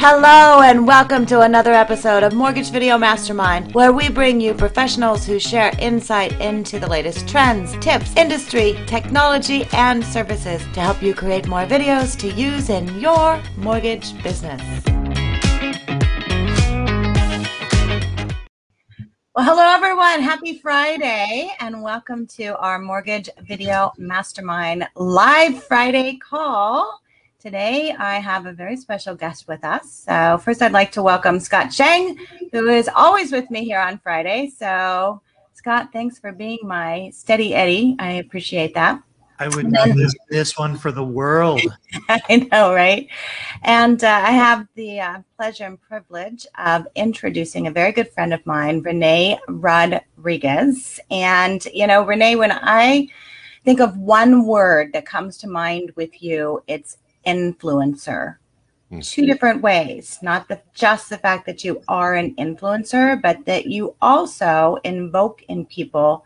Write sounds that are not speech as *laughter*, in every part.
Hello, and welcome to another episode of Mortgage Video Mastermind, where we bring you professionals who share insight into the latest trends, tips, industry, technology, and services to help you create more videos to use in your mortgage business. Well, hello, everyone. Happy Friday, and welcome to our Mortgage Video Mastermind live Friday call. Today, I have a very special guest with us. So, first, I'd like to welcome Scott Cheng, who is always with me here on Friday. So, Scott, thanks for being my steady Eddie. I appreciate that. I would not miss this one for the world. *laughs* I know, right? And uh, I have the uh, pleasure and privilege of introducing a very good friend of mine, Renee Rodriguez. And, you know, Renee, when I think of one word that comes to mind with you, it's influencer. Hmm. Two different ways, not the, just the fact that you are an influencer, but that you also invoke in people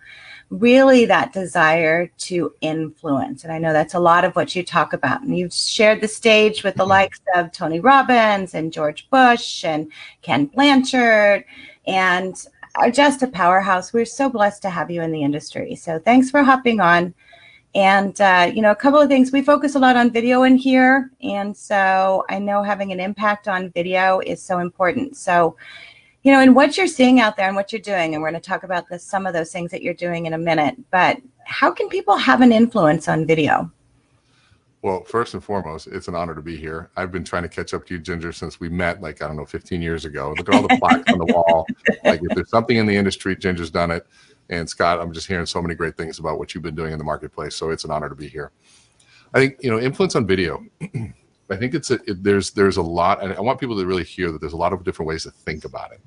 really that desire to influence. And I know that's a lot of what you talk about. And you've shared the stage with the Mhm. likes of Tony Robbins and George Bush and Ken Blanchard and are just a powerhouse. We're so blessed to have you in the industry. So thanks for hopping on. And, uh, you know, a couple of things. We focus a lot on video in here. And so I know having an impact on video is so important. So, you know, and what you're seeing out there and what you're doing, and we're going to talk about this, some of those things that you're doing in a minute. But how can people have an influence on video? Well, first and foremost, it's an honor to be here. I've been trying to catch up to you, Ginger, since we met, like, I don't know, 15 years ago. Look at all the plaques on the wall. *laughs* Like, if there's something in the industry, Ginger's done it. And Scott, I'm just hearing so many great things about what you've been doing in the marketplace. So it's an honor to be here. I think, you know, influence on video. *clears throat* I think it's a, it, there's there's a lot, and I want people to really hear that there's a lot of different ways to think about it.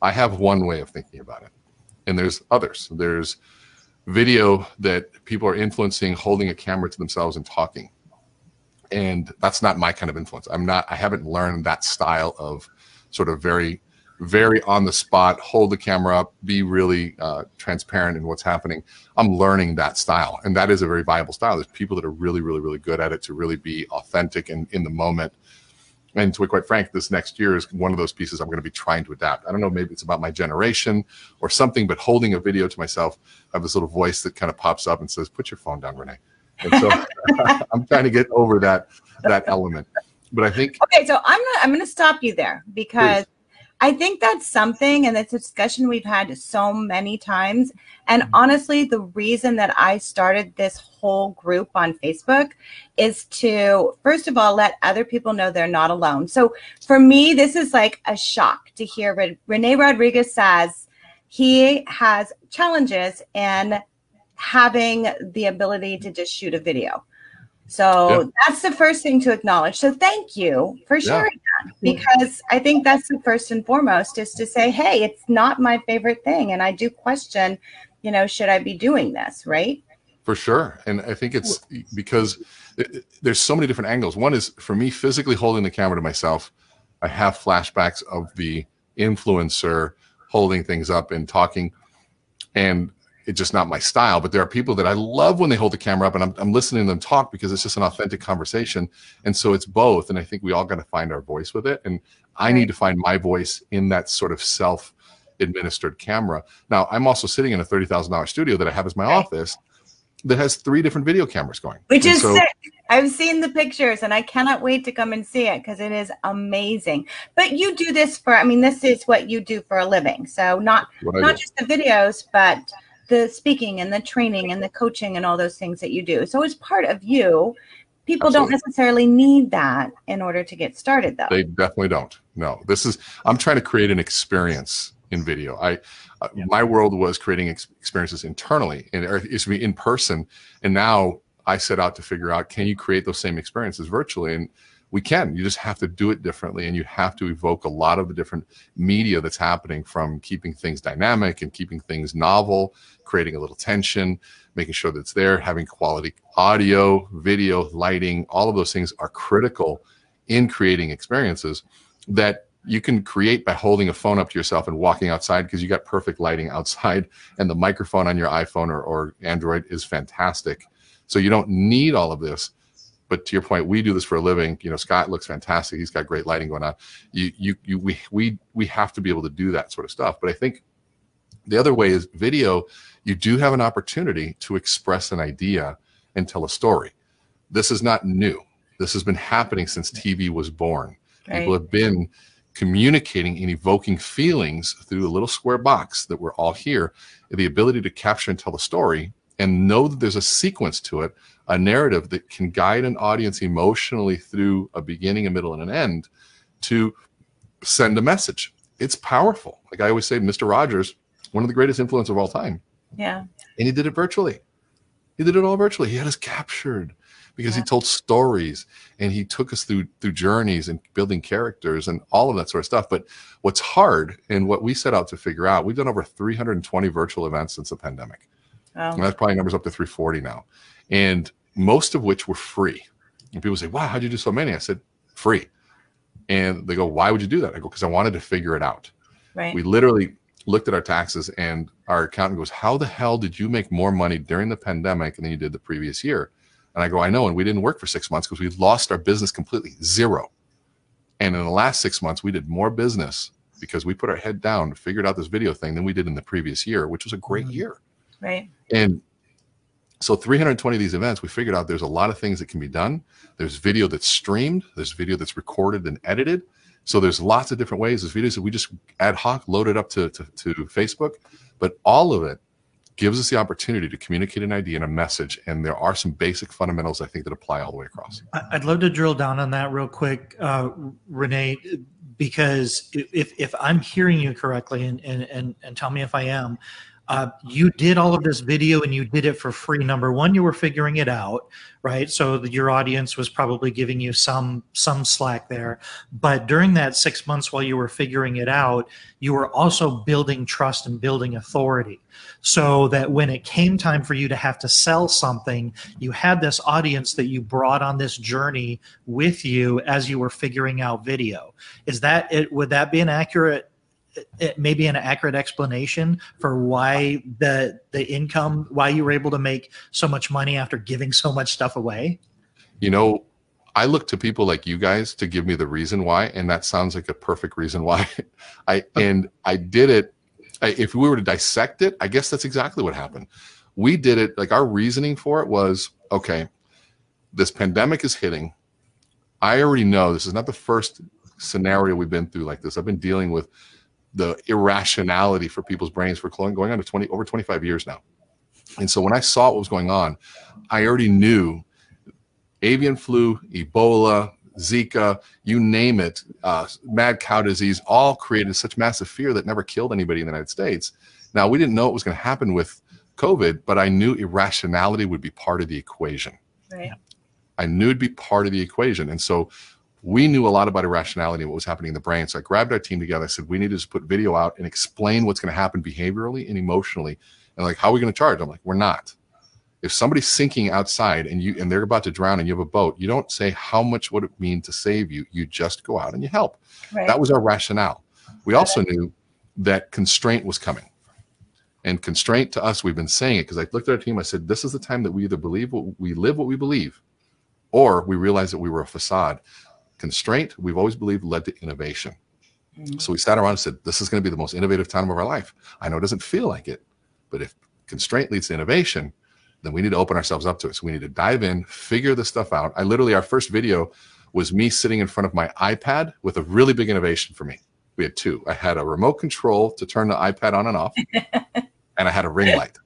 I have one way of thinking about it, and there's others. There's video that people are influencing, holding a camera to themselves and talking and that's not my kind of influence i'm not i haven't learned that style of sort of very very on the spot hold the camera up be really uh, transparent in what's happening. I'm learning that style and that is a very viable style. There's people that are really really really good at it to really be authentic and in the moment. And to be quite frank this next year is one of those pieces i'm going to be trying to adapt. I don't know maybe it's about my generation or something but holding a video to myself i have this little voice that kind of pops up and says put your phone down renee. And so *laughs* i'm trying to get over that that element. But i think Okay, so I'm I'm going to stop you there because I think that's something, and it's a discussion we've had so many times. And mm-hmm. honestly, the reason that I started this whole group on Facebook is to, first of all, let other people know they're not alone. So for me, this is like a shock to hear Re- Renee Rodriguez says he has challenges in having the ability to just shoot a video. So Yeah. that's the first thing to acknowledge. So thank you for Yeah. sharing that mm-hmm. because I think that's the first and foremost is to say, hey, it's not my favorite thing. And I do question, you know, should I be doing this? Right. For sure. And I think it's because it- there's so many different angles. One is for me, physically holding the camera to myself, I have flashbacks of the influencer holding things up and talking. And it's just not my style. But there are people that I love when they hold the camera up and I'm, I'm listening to them talk because it's just an authentic conversation. And so it's both. And I think we all got to find our voice with it. And I need to find my voice in that sort of self administered camera. Now, I'm also sitting in a $30,000 studio that I have as my office that has three different video cameras going. Which And is so, sick. I've seen the pictures and I cannot wait to come and see it because it is amazing. But you do this for, I mean, this is what you do for a living. So not not do. just the videos, but the speaking and the training and the coaching and all those things that you do. So it's part of you. People don't necessarily need that in order to get started, though. They definitely don't. No, this is, I'm trying to create an experience in video. I, uh, Yeah. my world was creating ex- experiences internally and or it used to be in person. And now I set out to figure out, can you create those same experiences virtually? And we can, you just have to do it differently. And you have to evoke a lot of the different media that's happening from keeping things dynamic and keeping things novel, creating a little tension, making sure that it's there, having quality audio, video, lighting, all of those things are critical in creating experiences that you can create by holding a phone up to yourself and walking outside because you got perfect lighting outside and the microphone on your iPhone or, or Android is fantastic. So you don't need all of this. But to your point, we do this for a living. You know, Scott looks fantastic. He's got great lighting going on. You, you, you, we, we, we have to be able to do that sort of stuff. But I think the other way is video. You do have an opportunity to express an idea and tell a story. This is not new. This has been happening since TV was born. People have been communicating and evoking feelings through a little square box that we're all here. The ability to capture and tell a story and know that there's a sequence to it, a narrative that can guide an audience emotionally through a beginning, a middle, and an end to send a message. It's powerful. Like I always say, Mr. Rogers, one of the greatest influence of all time. Yeah. And he did it virtually. He did it all virtually. He had us captured because Yeah. he told stories and he took us through through journeys and building characters and all of that sort of stuff. But what's hard and what we set out to figure out, we've done over 320 virtual events since the pandemic. And that's probably numbers up to 340 now. And most of which were free. And people say, wow, how'd you do so many? I said, free. And they go, why would you do that? I go, because I wanted to figure it out. Right. We literally looked at our taxes and our accountant goes, how the hell did you make more money during the pandemic than you did the previous year? And I go, I know. And we didn't work for six months because we lost our business completely, zero. And in the last six months, we did more business because we put our head down, figured out this video thing than we did in the previous year, which was a great Mhm. year. Right. And so 320 of these events, we figured out there's a lot of things that can be done. There's video that's streamed, there's video that's recorded and edited. So there's lots of different ways. There's videos that we just ad hoc loaded up to, to, to Facebook, but all of it gives us the opportunity to communicate an idea and a message. And there are some basic fundamentals I think that apply all the way across. I- I'd love to drill down on that real quick, uh, Renee, because if, if I'm hearing you correctly, and, and, and, and tell me if I am, uh, you did all of this video and you did it for free. Number one, you were figuring it out, right? So that your audience was probably giving you some some slack there. But during that six months while you were figuring it out, you were also building trust and building authority, so that when it came time for you to have to sell something, you had this audience that you brought on this journey with you as you were figuring out video. Is that it? Would that be an accurate? It maybe an accurate explanation for why the the income why you were able to make so much money after giving so much stuff away You know, I look to people like you guys to give me the reason why, and that sounds like a perfect reason why. *laughs* I and I did it. I, if we were to dissect it, I guess that's exactly what happened. We did it like our reasoning for it was okay. This pandemic is hitting. I already know this is not the first scenario we've been through like this. I've been dealing with the irrationality for people's brains for going going on to 20 over 25 years now. And so when I saw what was going on, I already knew avian flu, Ebola, Zika, you name it, uh, mad cow disease, all created such massive fear that never killed anybody in the United States. Now, we didn't know what was going to happen with COVID, but I knew irrationality would be part of the equation. Right. I knew it'd be part of the equation. And so we knew a lot about irrationality and what was happening in the brain. So I grabbed our team together. I said, we need to just put video out and explain what's going to happen behaviorally and emotionally. And like, how are we going to charge? I'm like, we're not. If somebody's sinking outside and you and they're about to drown and you have a boat, you don't say how much would it mean to save you. You just go out and you help. Right. That was our rationale. We also knew that constraint was coming. And constraint to us, we've been saying it because I looked at our team. I said, this is the time that we either believe what we live what we believe, or we realize that we were a facade. Constraint, we've always believed, led to innovation. Mhm. So we sat around and said, this is going to be the most innovative time of our life. I know it doesn't feel like it, but if constraint leads to innovation, then we need to open ourselves up to it. So we need to dive in, figure this stuff out. I literally, our first video was me sitting in front of my iPad with a really big innovation for me. We had two. I had a remote control to turn the iPad on and off, *laughs* and I had a ring light.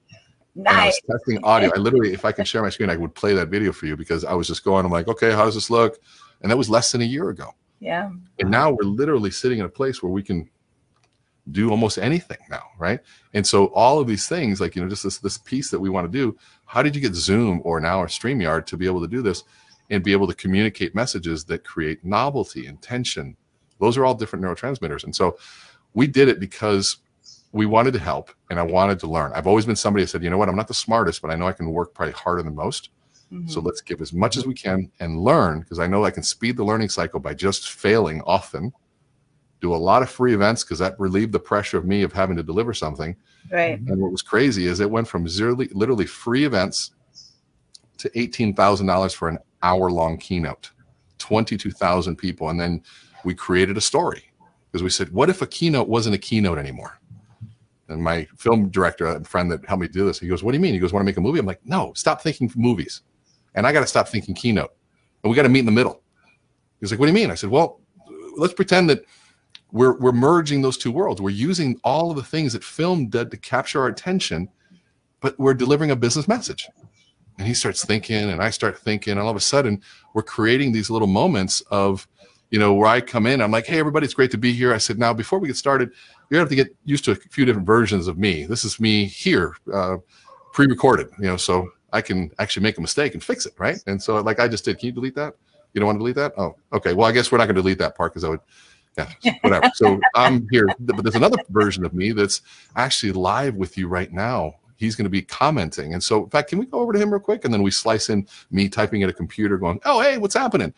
And I was testing audio. I literally, if I can share my screen, I would play that video for you because I was just going, I'm like, okay, how does this look? And that was less than a year ago. Yeah. And now we're literally sitting in a place where we can do almost anything now, right? And so all of these things, like you know, just this this piece that we want to do. How did you get Zoom or now or Streamyard to be able to do this and be able to communicate messages that create novelty and tension? Those are all different neurotransmitters. And so we did it because we wanted to help and I wanted to learn. I've always been somebody that said, you know what, I'm not the smartest, but I know I can work probably harder than most. So Mhm. let's give as much as we can and learn because I know I can speed the learning cycle by just failing often. Do a lot of free events because that relieved the pressure of me of having to deliver something. Right. And what was crazy is it went from zero, literally free events to $18,000 for an hour long keynote, 22,000 people. And then we created a story because we said, what if a keynote wasn't a keynote anymore? And my film director, a friend that helped me do this, he goes, What do you mean? He goes, Want to make a movie? I'm like, No, stop thinking movies. And I got to stop thinking keynote. And we got to meet in the middle. He's like, What do you mean? I said, Well, let's pretend that we're, we're merging those two worlds. We're using all of the things that film did to capture our attention, but we're delivering a business message. And he starts thinking, and I start thinking, and all of a sudden, we're creating these little moments of, you know, where I come in, I'm like, hey, everybody, it's great to be here. I said, now, before we get started, you're going to have to get used to a few different versions of me. This is me here, uh, pre-recorded, you know, so I can actually make a mistake and fix it, right? And so, like I just did, can you delete that? You don't want to delete that? Oh, okay. Well, I guess we're not going to delete that part because I would, yeah, whatever. so I'm here, but there's another version of me that's actually live with you right now. He's going to be commenting. And so, in fact, can we go over to him real quick? And then we slice in me typing at a computer going, oh, hey, what's happening?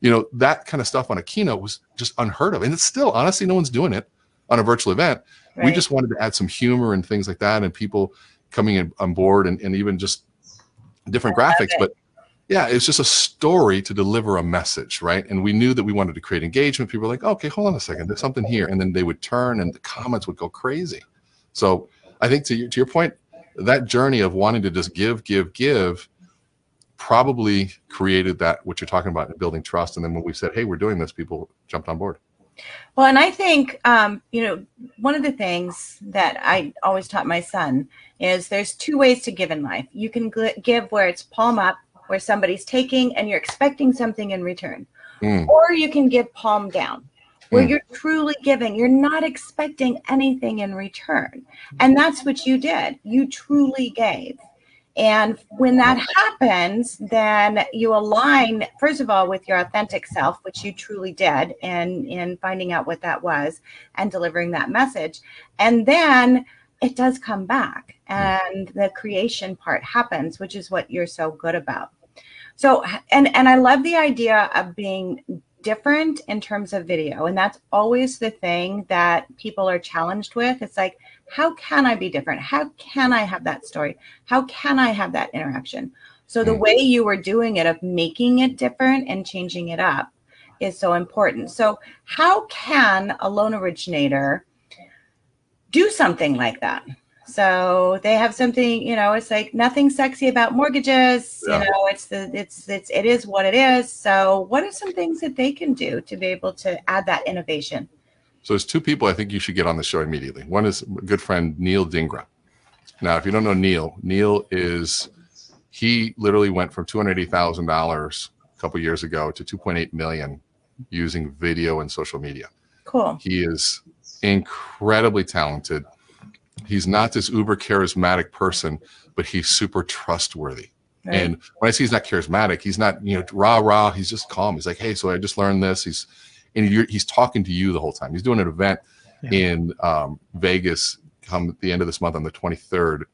You know, that kind of stuff on a keynote was just unheard of. And it's still, honestly, no one's doing it on a virtual event. Right. We just wanted to add some humor and things like that and people coming in, on board and, and even just different graphics. But yeah, it's just a story to deliver a message, right? And we knew that we wanted to create engagement. People were like, okay, hold on a second, there's something here. And then they would turn and the comments would go crazy. So I think to your, to your point, that journey of wanting to just give, give, give probably created that, what you're talking about in building trust. And then when we said, hey, we're doing this, people jumped on board. Well, and I think, um, you know, one of the things that I always taught my son is there's two ways to give in life. You can give where it's palm up, where somebody's taking and you're expecting something in return. Mm. Or you can give palm down, where mm. you're truly giving. You're not expecting anything in return. And that's what you did. You truly gave. And when that happens, then you align, first of all, with your authentic self, which you truly did, and in finding out what that was and delivering that message. And then it does come back and the creation part happens, which is what you're so good about. So, and, and I love the idea of being different in terms of video. And that's always the thing that people are challenged with. It's like, how can I be different? How can I have that story? How can I have that interaction? So the mm. way you were doing it of making it different and changing it up is so important. So how can a loan originator do something like that? So they have something, you know, it's like nothing sexy about mortgages. Yeah. You know, it's the it's it's it is what it is. So what are some things that they can do to be able to add that innovation? So there's two people I think you should get on the show immediately. One is a good friend Neil Dingra. Now, if you don't know Neil, Neil is he literally went from two hundred eighty thousand dollars a couple years ago to two point eight million using video and social media. Cool. He is incredibly talented he's not this uber charismatic person, but he's super trustworthy. Right. And when I say he's not charismatic, he's not, you know, rah, rah, he's just calm. He's like, hey, so I just learned this. He's, and he's talking to you the whole time. He's doing an event yeah. in um, Vegas come at the end of this month on the 23rd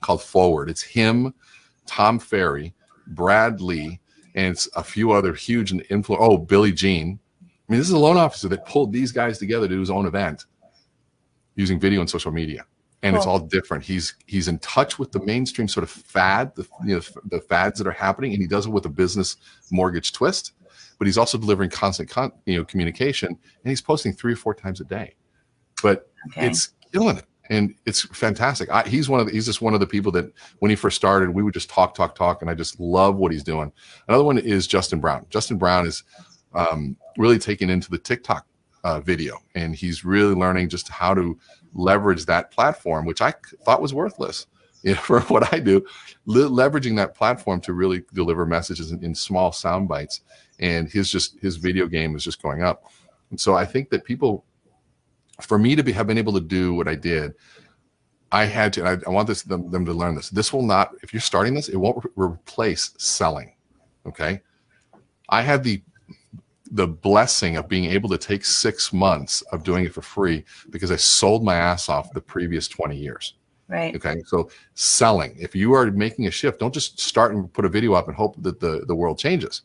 called Forward. It's him, Tom Ferry, Brad Lea, and it's a few other huge influence. Oh, Billy Gene. I mean, this is a loan officer that pulled these guys together to do his own event using video and social media. And cool. it's all different. He's he's in touch with the mainstream sort of fad the you know the fads that are happening and he does it with a business mortgage twist but he's also delivering constant con, you know communication and he's posting three or four times a day. But okay. it's killing it and it's fantastic. I, he's one of the, he's just one of the people that when he first started we would just talk talk talk and i just love what he's doing. Another one is justin brown. Justin brown is um, really taking into the tiktok uh, video, and he's really learning just how to leverage that platform, which I thought was worthless. *laughs* You know, for what I do, le leveraging that platform to really deliver messages in, in small sound bites, and his just his video game is just going up. And so I think that people, for me to be, have been able to do what I did, I had to. I, I, want this them, them, to learn this. This will not. If you're starting this, it won't re replace selling. Okay. I had the the blessing of being able to take six months of doing it for free because I sold my ass off the previous 20 years. Right. Okay. So selling, if you are making a shift, don't just start and put a video up and hope that the, the world changes.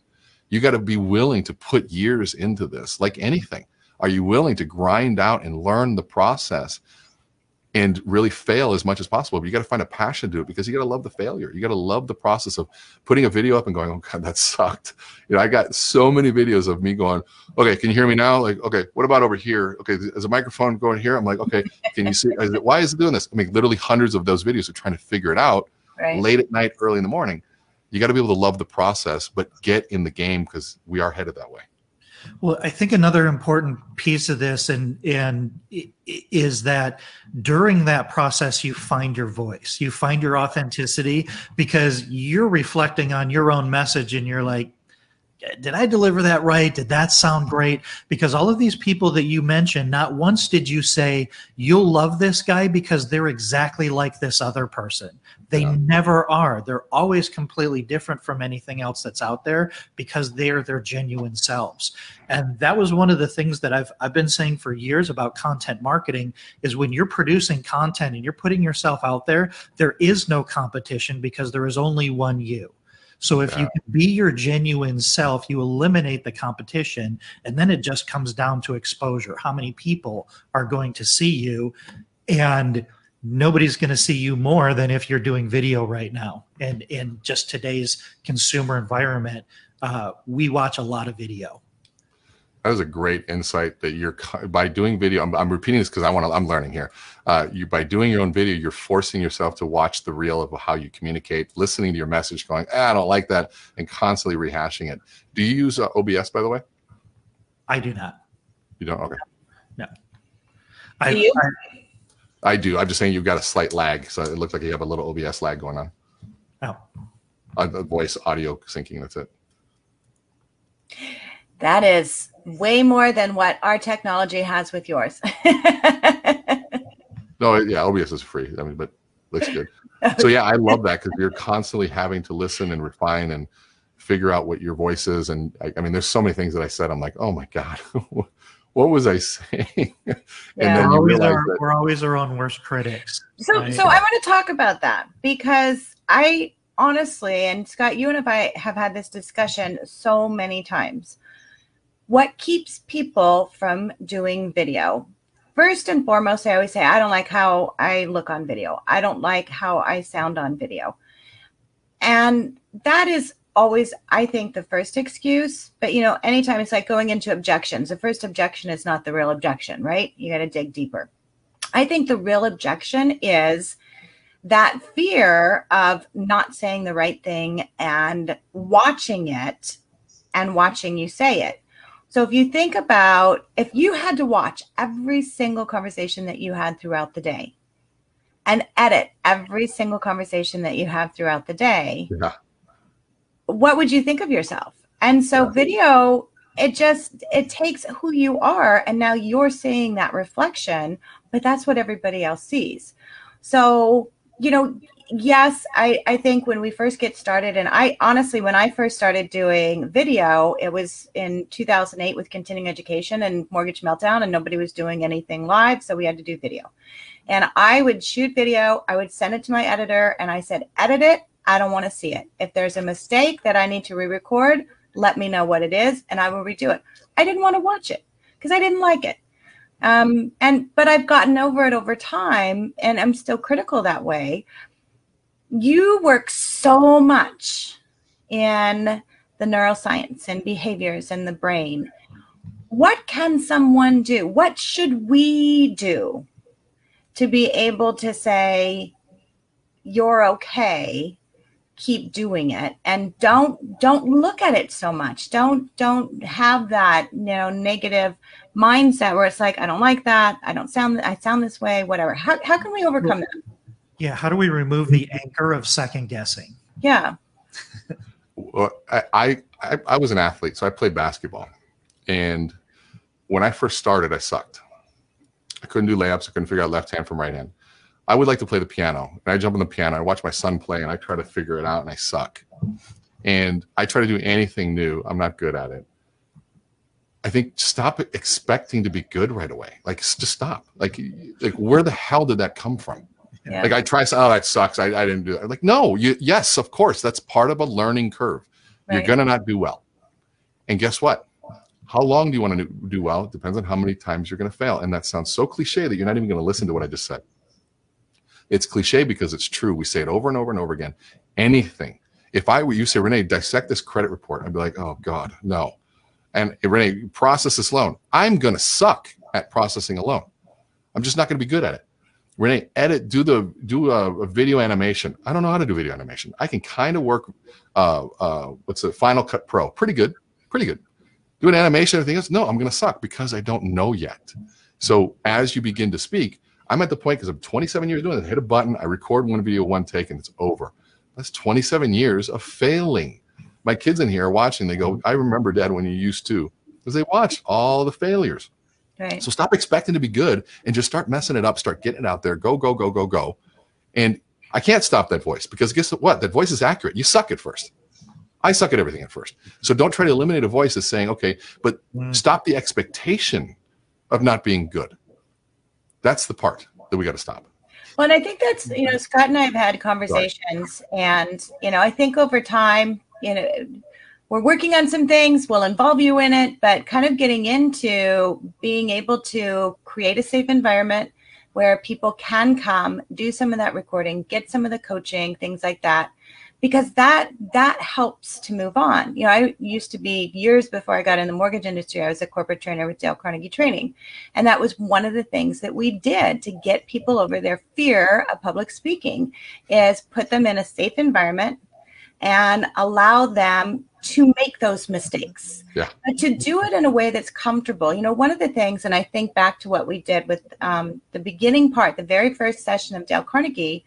You got to be willing to put years into this, like anything. Are you willing to grind out and learn the process and really fail as much as possible. But you got to find a passion to it because you got to love the failure. You got to love the process of putting a video up and going, "Oh God, that *laughs* sucked." You know, I got so many videos of me going, "Okay, can you hear me now?" Like, "Okay, what about over here?" Okay, is a microphone going here? I'm like, "Okay, can you see? Is it, why is it doing this?" I mean, literally hundreds of those videos of trying to figure it out Right. late at night, early in the morning. You got to be able to love the process, but get in the game because we are headed that way. Well, I think another important piece of this and and is that during that process you find your voice, you find your authenticity because you're reflecting on your own message and you're like did I deliver that right? Did that sound great? Because all of these people that you mentioned, not once did you say you'll love this guy because they're exactly like this other person. They Yeah. never are. They're always completely different from anything else that's out there because they're their genuine selves. And that was one of the things that I've I've been saying for years about content marketing is when you're producing content and you're putting yourself out there, there is no competition because there is only one you. So if you can be your genuine self, you eliminate the competition and then it just comes down to exposure. How many people are going to see you and nobody's going to see you more than if you're doing video right now. And in just today's consumer environment, uh, we watch a lot of video. That was a great insight that you're by doing video. I'm, I'm repeating this because I want to. I'm learning here. Uh, you by doing your own video, you're forcing yourself to watch the reel of how you communicate, listening to your message, going, ah, I don't like that, and constantly rehashing it. Do you use uh, OBS by the way? I do not. You don't? Okay, I, Do you? I- I do. I'm just saying you've got a slight lag, so it looks like you have a little OBS lag going on. oh, Uh, the voice audio syncing. That's it. That is way more than what our technology has with yours. *laughs* No, yeah, OBS is free. I mean, but looks good. *laughs* So yeah, I love that because you're constantly having to listen and refine and figure out what your voice is. And I, I mean, there's so many things that I said. I'm like, oh my god, *laughs* what was I saying? and Yeah. then we're, always our, that we're always our own worst critics. So, Right. so I want to talk about that because I honestly, and Scott, you and I have had this discussion so many times. What keeps people from doing video? First and foremost, I always say, I don't like how I look on video. I don't like how I sound on video. And that is always, I think, the first excuse. But, you know, anytime it's like going into objections, the first objection is not the real objection, right? You got to dig deeper. I think the real objection is that fear of not saying the right thing and watching it and watching you say it. So if you think about if you had to watch every single conversation that you had throughout the day and edit every single conversation that you have throughout the day, yeah, what would you think of yourself? And so Yeah. video, it just it takes who you are and now you're seeing that reflection, but that's what everybody else sees. So, you know, yes, I I think when we first get started and I honestly when I first started doing video, it was in 2008 with continuing education and mortgage meltdown and nobody was doing anything live, so we had to do video. And I would shoot video, I would send it to my editor and I said, "Edit it I don't want to see it. If there's a mistake that I need to re record, let me know what it is and I will redo it. I didn't want to watch it because I didn't like it. Um, and but I've gotten over it over time and I'm still critical that way. You work so much in the neuroscience and behaviors and the brain. What can someone do? What should we do to be able to say, you're okay keep doing it and don't don't look at it so much. Don't don't have that you know negative mindset where it's like i don't like that. I don't sound i sound this way whatever. How, how can we overcome that Yeah. How do we remove the anchor of second guessing? yeah Well, I, I I I was an athlete, so I played basketball, and when I first started, I sucked. I couldn't do layups. I couldn't figure out left hand from right hand. I would like to play the piano, and I jump on the piano. I watch my son play, and I try to figure it out, and I suck. And I try to do anything new. I'm not good at it. I think stop expecting to be good right away. Like just stop. Like like where the hell did that come from? Yeah Like I try, oh that sucks. I, I didn't do that. Like no, you yes, of course, that's part of a learning curve. You're gonna not do well. And guess what? How long do you want to do well? It depends on how many times you're gonna fail. And that sounds so cliche that you're not even gonna listen to what I just said. It's cliche because it's true. We say it over and over and over again. Anything. If I were you say, Renee, dissect this credit report, I'd be like, oh God, no. And Renee, process this loan. I'm gonna suck at processing a loan. I'm just not gonna be good at it. Renee, edit, do the do a, a video animation. I don't know how to do video animation. I can kind of work uh uh what's it, Final Cut Pro. Pretty good, pretty good. Do an animation, everything else. No, I'm gonna suck because I don't know yet. So as you begin to speak, I'm at the point because I'm 27 years doing it. I hit a button, I record one video, one take, and it's over. That's 27 years of failing. My kids in here are watching. They go, I remember, Dad, when you used to, because they watched all the failures. Right. So stop expecting to be good and just start messing it up. Start getting it out there. Go, go, go, go, go. And I can't stop that voice because guess what? That voice is accurate. You suck at first. I suck at everything at first. So don't try to eliminate a voice that's saying, okay, but Mm. stop the expectation of not being good. That's the part that we got to stop. Well, and I think that's, you know, Scott and I have had conversations, and, you know, I think over time, you know, we're working on some things, we'll involve you in it, but kind of getting into being able to create a safe environment where people can come, do some of that recording, get some of the coaching, things like that. Because that that helps to move on. You know, I used to be years before I got in the mortgage industry. I was a corporate trainer with Dale Carnegie Training, and that was one of the things that we did to get people over their fear of public speaking is put them in a safe environment and allow them to make those mistakes. Yeah. But to do it in a way that's comfortable. You know, one of the things, and I think back to what we did with um, the beginning part, the very first session of Dale Carnegie,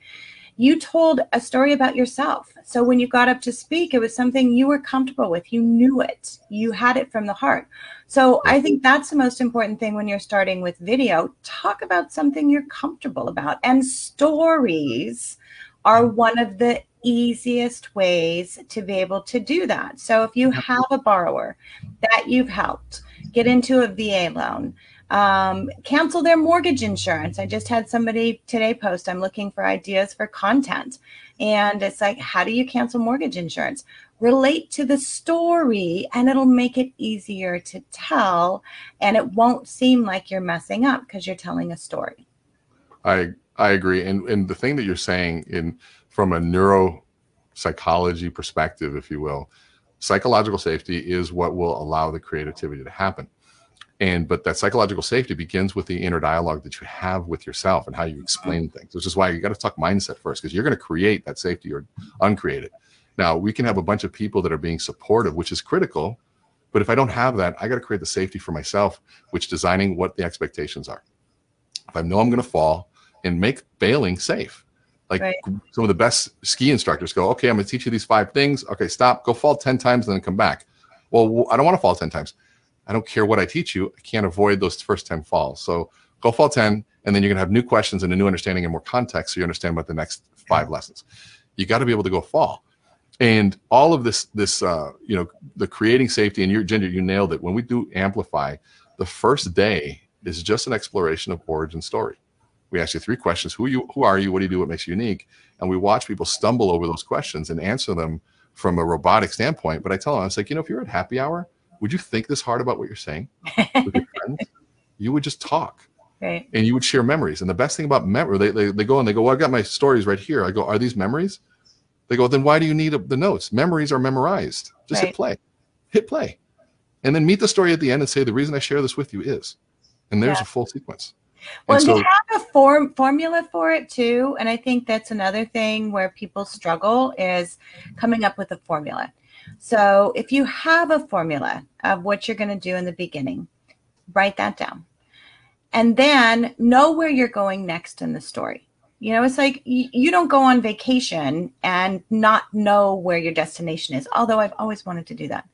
you told a story about yourself. So when you got up to speak, it was something you were comfortable with. You knew it. You had it from the heart. So I think that's the most important thing when you're starting with video. Talk about something you're comfortable about. And stories are one of the easiest ways to be able to do that. So if you have a borrower that you've helped get into a VA loan, um, cancel their mortgage insurance. I just had somebody today post, I'm looking for ideas for content. And it's like, how do you cancel mortgage insurance? Relate to the story and it'll make it easier to tell. And it won't seem like you're messing up because you're telling a story. I I agree. And and the thing that you're saying in from a neuropsychology perspective, if you will, psychological safety is what will allow the creativity to happen. And but that psychological safety begins with the inner dialogue that you have with yourself and how you explain mm-hmm. things, which is why you got to talk mindset first, because you're going to create that safety or uncreate it. Now we can have a bunch of people that are being supportive, which is critical. But if I don't have that, I got to create the safety for myself, which designing what the expectations are. If I know I'm going to fall and make bailing safe. Like Right. some of the best ski instructors go, okay, I'm going to teach you these five things. Okay, stop, go fall 10 times, and then come back. Well, I don't want to fall 10 times. I don't care what I teach you. I can't avoid those first 10 falls. So go fall 10, and then you're going to have new questions and a new understanding and more context. So you understand about the next five lessons. You got to be able to go fall. And all of this, this, uh, you know, the creating safety and Ginger, you nailed it. When we do amplify, the first day is just an exploration of origin story. We ask you three questions: Who you? Who are you? What do you do? What makes you unique? And we watch people stumble over those questions and answer them from a robotic standpoint. But I tell them, I was like, you know, if you're at happy hour, would you think this hard about what you're saying with your *laughs* friends? You would just talk Right. and you would share memories. And the best thing about memory, they, they, they go and they go, well, i've got my stories right here. I go, are these memories? They go, then why do you need the notes? Memories are memorized. Just Right. hit play, hit play, and then meet the story at the end and say, the reason I share this with you is, and there's Yeah. a full sequence. Well, so, to have a form formula for it too, and I think that's another thing where people struggle is coming up with a formula. So if you have a formula of what you're going to do in the beginning, write that down, and then know where you're going next in the story. You know, it's like you, don't go on vacation and not know where your destination is. Although I've always wanted to do that,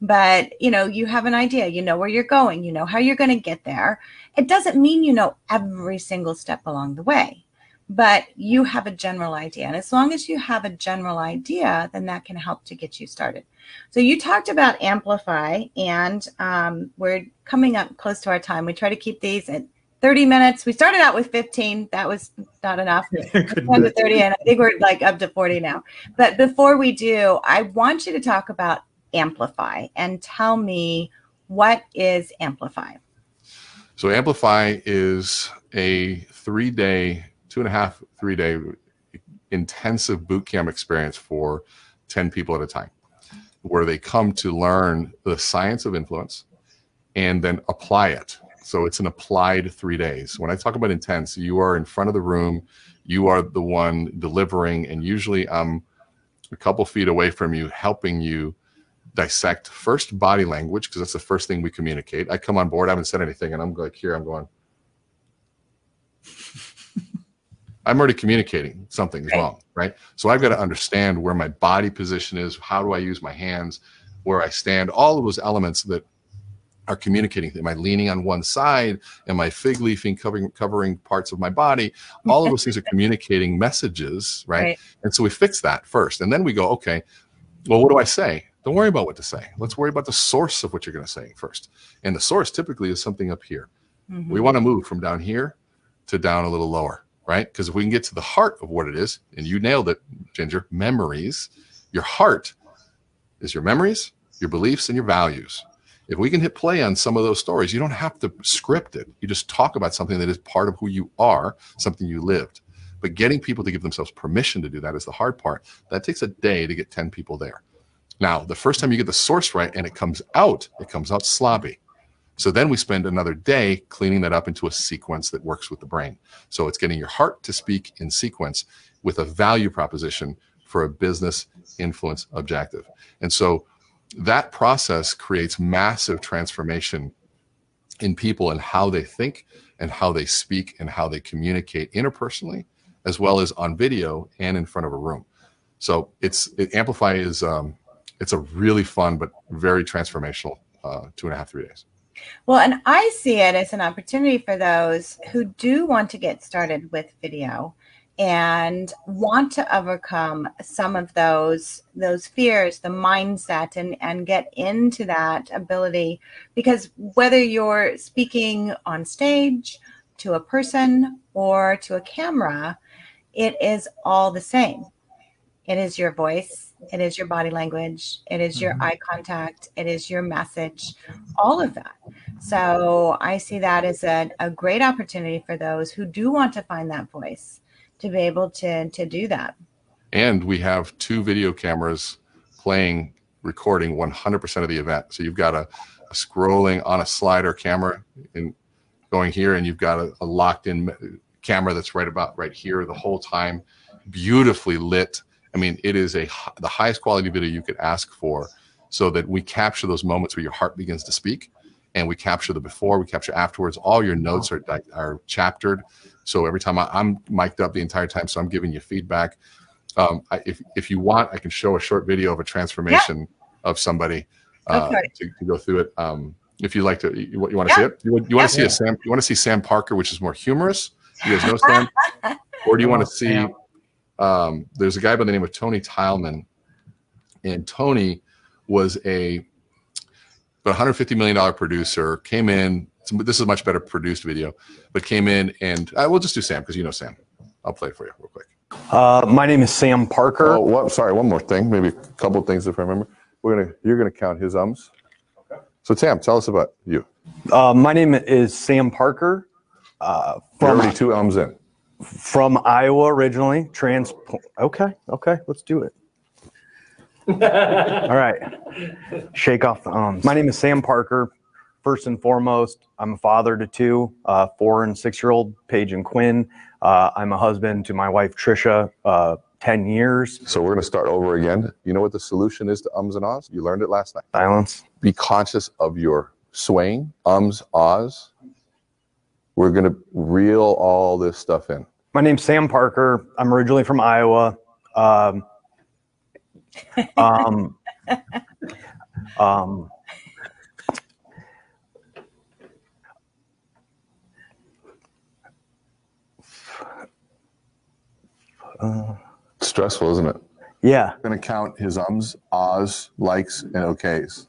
but you know, you have an idea. You know where you're going. You know how you're going to get there it doesn't mean you know every single step along the way, but you have a general idea. And as long as you have a general idea, then that can help to get you started. So you talked about Amplify, and um, we're coming up close to our time. We try to keep these at 30 minutes. We started out with 15. That was not enough. *laughs* Couldn't Down do to 30, and I think we're like up to 40 now. But before we do, I want you to talk about Amplify and tell me what is Amplify. so Amplify is a three day two and a half, three day intensive boot camp experience for 10 people at a time, where they come to learn the science of influence and then apply it. So it's an applied three days. When I talk about intense, you are in front of the room, you are the one delivering, and usually I'm a couple feet away from you, helping you dissect first body language, because that's the first thing we communicate. I come on board, I haven't said anything, and I'm like, here, I'm going. *laughs* I'm already communicating something is wrong, right? So I've got to understand where my body position is, how do I use my hands, where I stand, all of those elements that are communicating. Am I leaning on one side? Am I fig leafing, covering covering parts of my body? All of those things are communicating messages, right? Right. And so we fix that first, and then we go, okay, well, what do I say? Don't worry about what to say. Let's worry about the source of what you're going to say first. And the source typically is something up here. Mhm. We want to move from down here to down a little lower, right? Because if we can get to the heart of what it is, and you nailed it, Ginger, memories, your heart is your memories, your beliefs, and your values. If we can hit play on some of those stories, you don't have to script it. You just talk about something that is part of who you are, something you lived. But getting people to give themselves permission to do that is the hard part. That takes a day to get 10 people there. Now, the first time you get the source right and it comes out, it comes out sloppy. So then we spend another day cleaning that up into a sequence that works with the brain. So it's getting your heart to speak in sequence with a value proposition for a business influence objective. And so that process creates massive transformation in people and how they think and how they speak and how they communicate interpersonally as well as on video and in front of a room. So it's it, Amplify is um, it's a really fun but very transformational uh, two and a half three days. Well, and I see it as an opportunity for those who do want to get started with video and want to overcome some of those those fears, the mindset and and get into that ability because whether you're speaking on stage to a person or to a camera, it is all the same. It is your voice, it is your body language, it is your Mhm. eye contact, it is your message, all of that. So I see that as a, a great opportunity for those who do want to find that voice to be able to to do that. And we have two video cameras playing, recording 100% of the event. So you've got a, a scrolling on a slider camera and going here, and you've got a, a locked in uh, camera that's right about right here the whole time, beautifully lit. I mean, it is a the highest quality video you could ask for, so that we capture those moments where your heart begins to speak, and we capture the before, we capture afterwards. All your notes are are chaptered, so every time I, I'm mic'd up the entire time, so I'm giving you feedback. Um, I, if if you want, I can show a short video of a transformation of somebody uh, Okay. to, to go through it. Um, if you like to, you, you want to see it? You, want- you want to see a Sam? You want to see Sam Parker, which is more humorous? You guys know Sam, *laughs* or do you want to see? Um, there's a guy by the name of Tony Tileman, and Tony was a but 150 million dollar producer. Came in. This is a much better produced video, but came in and uh, we'll just do Sam because you know Sam. I'll play it for you real quick. Uh, my name is Sam Parker. Oh, what, sorry, one more thing. Maybe a couple of things if I remember. We're gonna you're gonna count his ums. So Sam, tell us about you. Uh, my name is Sam Parker. Uh, from already two ums in. from Iowa originally. Trans. Okay, okay, let's do it. *laughs* All right, shake off the ums. My name is Sam Parker. First and foremost, I'm a father to two, uh, four and six year old Paige and Quinn. Uh, I'm a husband to my wife Trisha. Uh, Ten years. So we're gonna start over again. You know what the solution is to ums and ahs? You learned it last night. Silence. Be conscious of your swaying, ums, ahs. We're gonna reel all this stuff in. My name's Sam Parker. I'm originally from Iowa. Um, um, um, uh, stressful, isn't it? yeah. Gonna count his ums, ahs, likes, and okays.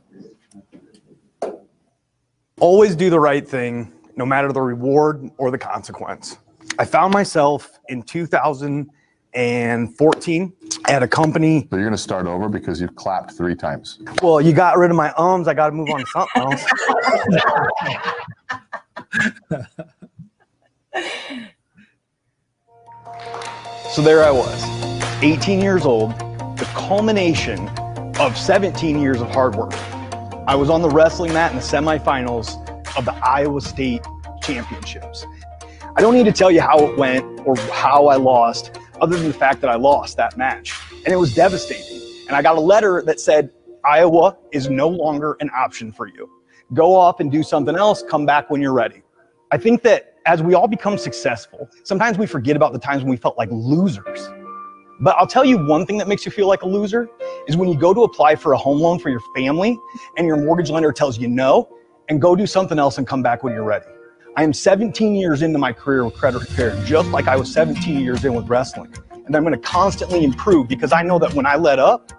Always do the right thing, no matter the reward or the consequence. I found myself in 2014 at a company. So you're gonna start over because you've clapped three times. Well, you got rid of my ums. I got to move on to something else. So there I was, 18 years old, the culmination of 17 years of hard work. I was on the wrestling mat in the semifinals of the Iowa State Championships. I don't need to tell you how it went or how I lost, other than the fact that I lost that match. And it was devastating. And I got a letter that said, Iowa is no longer an option for you. Go off and do something else, come back when you're ready. I think that as we all become successful, sometimes we forget about the times when we felt like losers. But I'll tell you one thing that makes you feel like a loser is when you go to apply for a home loan for your family and your mortgage lender tells you no and go do something else and come back when you're ready. I am 17 years into my career with credit repair, just like I was 17 years in with wrestling. And I'm going to constantly improve because I know that when I let up,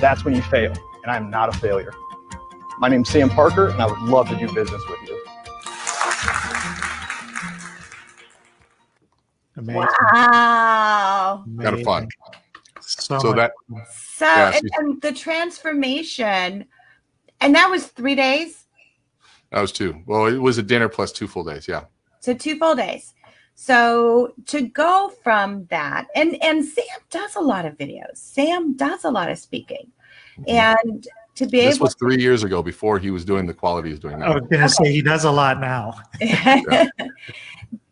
that's when you fail. And I'm not a failure. My name's Sam Parker, and I would love to do business with you. Amazing. Wow. Kind of fun. So, So that So, Yeah, and, and the transformation, and that was three days, that was two. Well, it was a dinner plus two full days. Yeah. so two full days. So to go from that, and and Sam does a lot of videos. Sam does a lot of speaking, and to be Mm-hmm. This able was three years ago before he was doing the quality he's doing that. I was going to say he does a lot now. *laughs*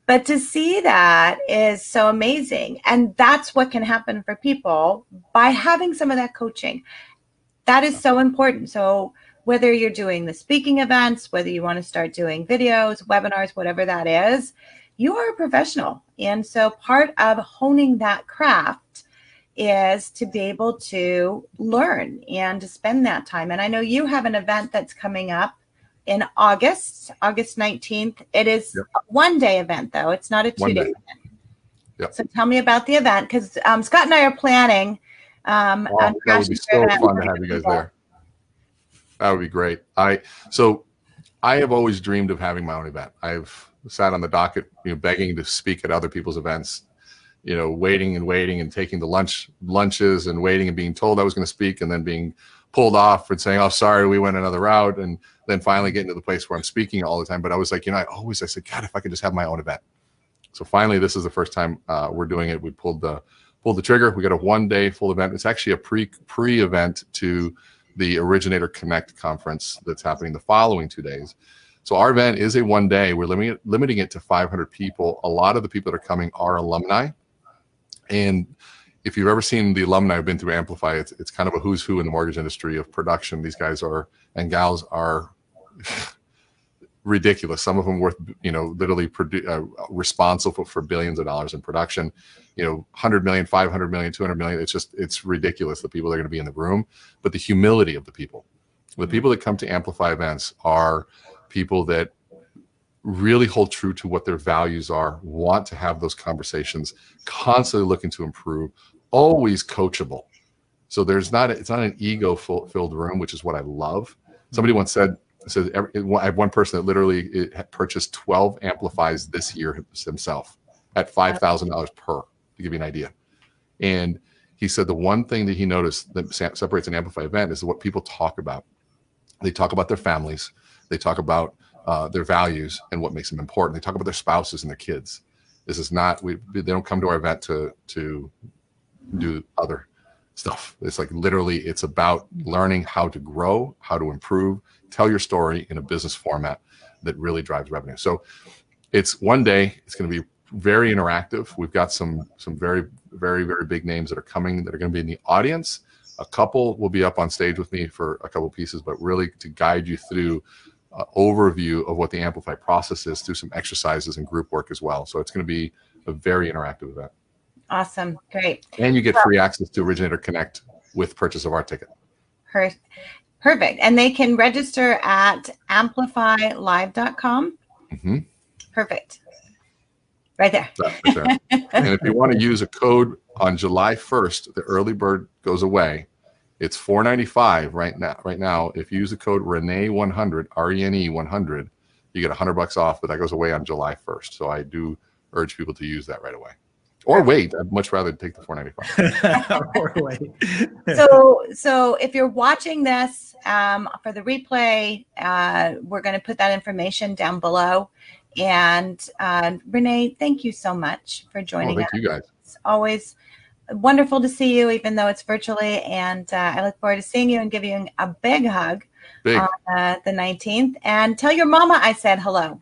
but to see that is so amazing and that's what can happen for people by having some of that coaching that is so important so whether you're doing the speaking events whether you want to start doing videos webinars whatever that is you are a professional and so part of honing that craft is to be able to learn and to spend that time and i know you have an event that's coming up in August, August 19th. It is Yep. a one day event, though. It's not a two day. day. event. Yep. So tell me about the event because um, Scott and I are planning. Um, Wow, that would be so fun to have you guys there. That would be great. I so I have always dreamed of having my own event. I've sat on the docket, you know, begging to speak at other people's events, you know, waiting and waiting and taking the lunch lunches and waiting and being told I was going to speak and then being pulled off and saying, "Oh, sorry, we went another route," and then finally getting to the place where I'm speaking all the time. But I was like, you know, I always I said, God, if I could just have my own event. So finally, this is the first time uh, we're doing it. We pulled the pulled the trigger. We got a one day full event. It's actually a pre pre event to the Originator Connect conference that's happening the following two days. So our event is a one day. We're limiting it, limiting it to 500 people. A lot of the people that are coming are alumni, and if you've ever seen the alumni who've been through Amplify, it's it's kind of a who's who in the mortgage industry of production. These guys are and gals are *laughs* ridiculous. Some of them worth, you know, literally produ- uh, responsible for billions of dollars in production. You know, 100 million, 500 million, 200 million. It's just, it's ridiculous the people that are going to be in the room, but the humility of the people. The people that come to Amplify events are people that really hold true to what their values are, want to have those conversations, constantly looking to improve, always coachable. So there's not, it's not an ego full, filled room, which is what I love. Somebody once said, says every, I have one person that literally it purchased 12 amplifies this year himself at $5,000 per, to give you an idea. And he said the one thing that he noticed that separates an amplify event is what people talk about. They talk about their families, they talk about uh, their values and what makes them important. They talk about their spouses and their kids. This is not we. They don't come to our event to to do other stuff. It's like literally, it's about learning how to grow, how to improve, tell your story in a business format that really drives revenue. So it's one day. It's going to be very interactive. We've got some some very very very big names that are coming that are going to be in the audience. A couple will be up on stage with me for a couple pieces, but really to guide you through uh, overview of what the Amplify process is through some exercises and group work as well. So it's going to be a very interactive event, Awesome. Great. and you get free access to Originator Connect with purchase of our ticket. Per- perfect. And they can register at amplifylive.com. Mm-hmm. Perfect. Right there. For sure. and if you want to use a code on July 1st, the early bird goes away. It's 495 right now. Right now, if you use the code Renee 100, R E N E 100, you get 100 bucks off, but that goes away on July 1st. So I do urge people to use that right away. Or wait, I'd much rather take the 495. *laughs* Or wait. *laughs* so so if you're watching this um, for the replay uh, we're going to put that information down below and uh, renee thank you so much for Oh, joining thank us you guys. It's always wonderful to see you, even though it's virtually. And uh, I look forward to seeing you and giving you a big hug Big. on uh, the 19th. And tell your mama I said hello.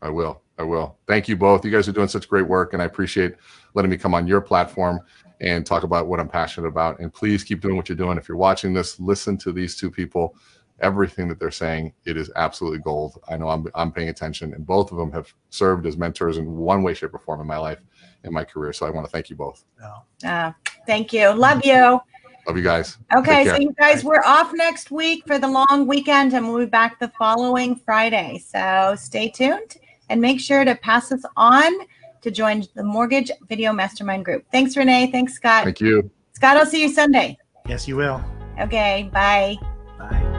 I will. I will. Thank you both. You guys are doing such great work, and I appreciate letting me come on your platform and talk about what I'm passionate about. And please keep doing what you're doing. If you're watching this, listen to these two people. Everything that they're saying, it is absolutely gold. I know I'm, I'm paying attention, and both of them have served as mentors in one way, shape, or form in my life, in my career. So I want to thank you both. No. Uh, thank you. Love you. Love you guys. Okay, so you guys, we're off next week for the long weekend and we'll be back the following Friday. So stay tuned and make sure to pass us on to join the Mortgage Video Mastermind Group. Thanks, Renee. Thanks, Scott. Thank you. Scott, I'll see you Sunday. Yes, you will. Okay, bye. bye.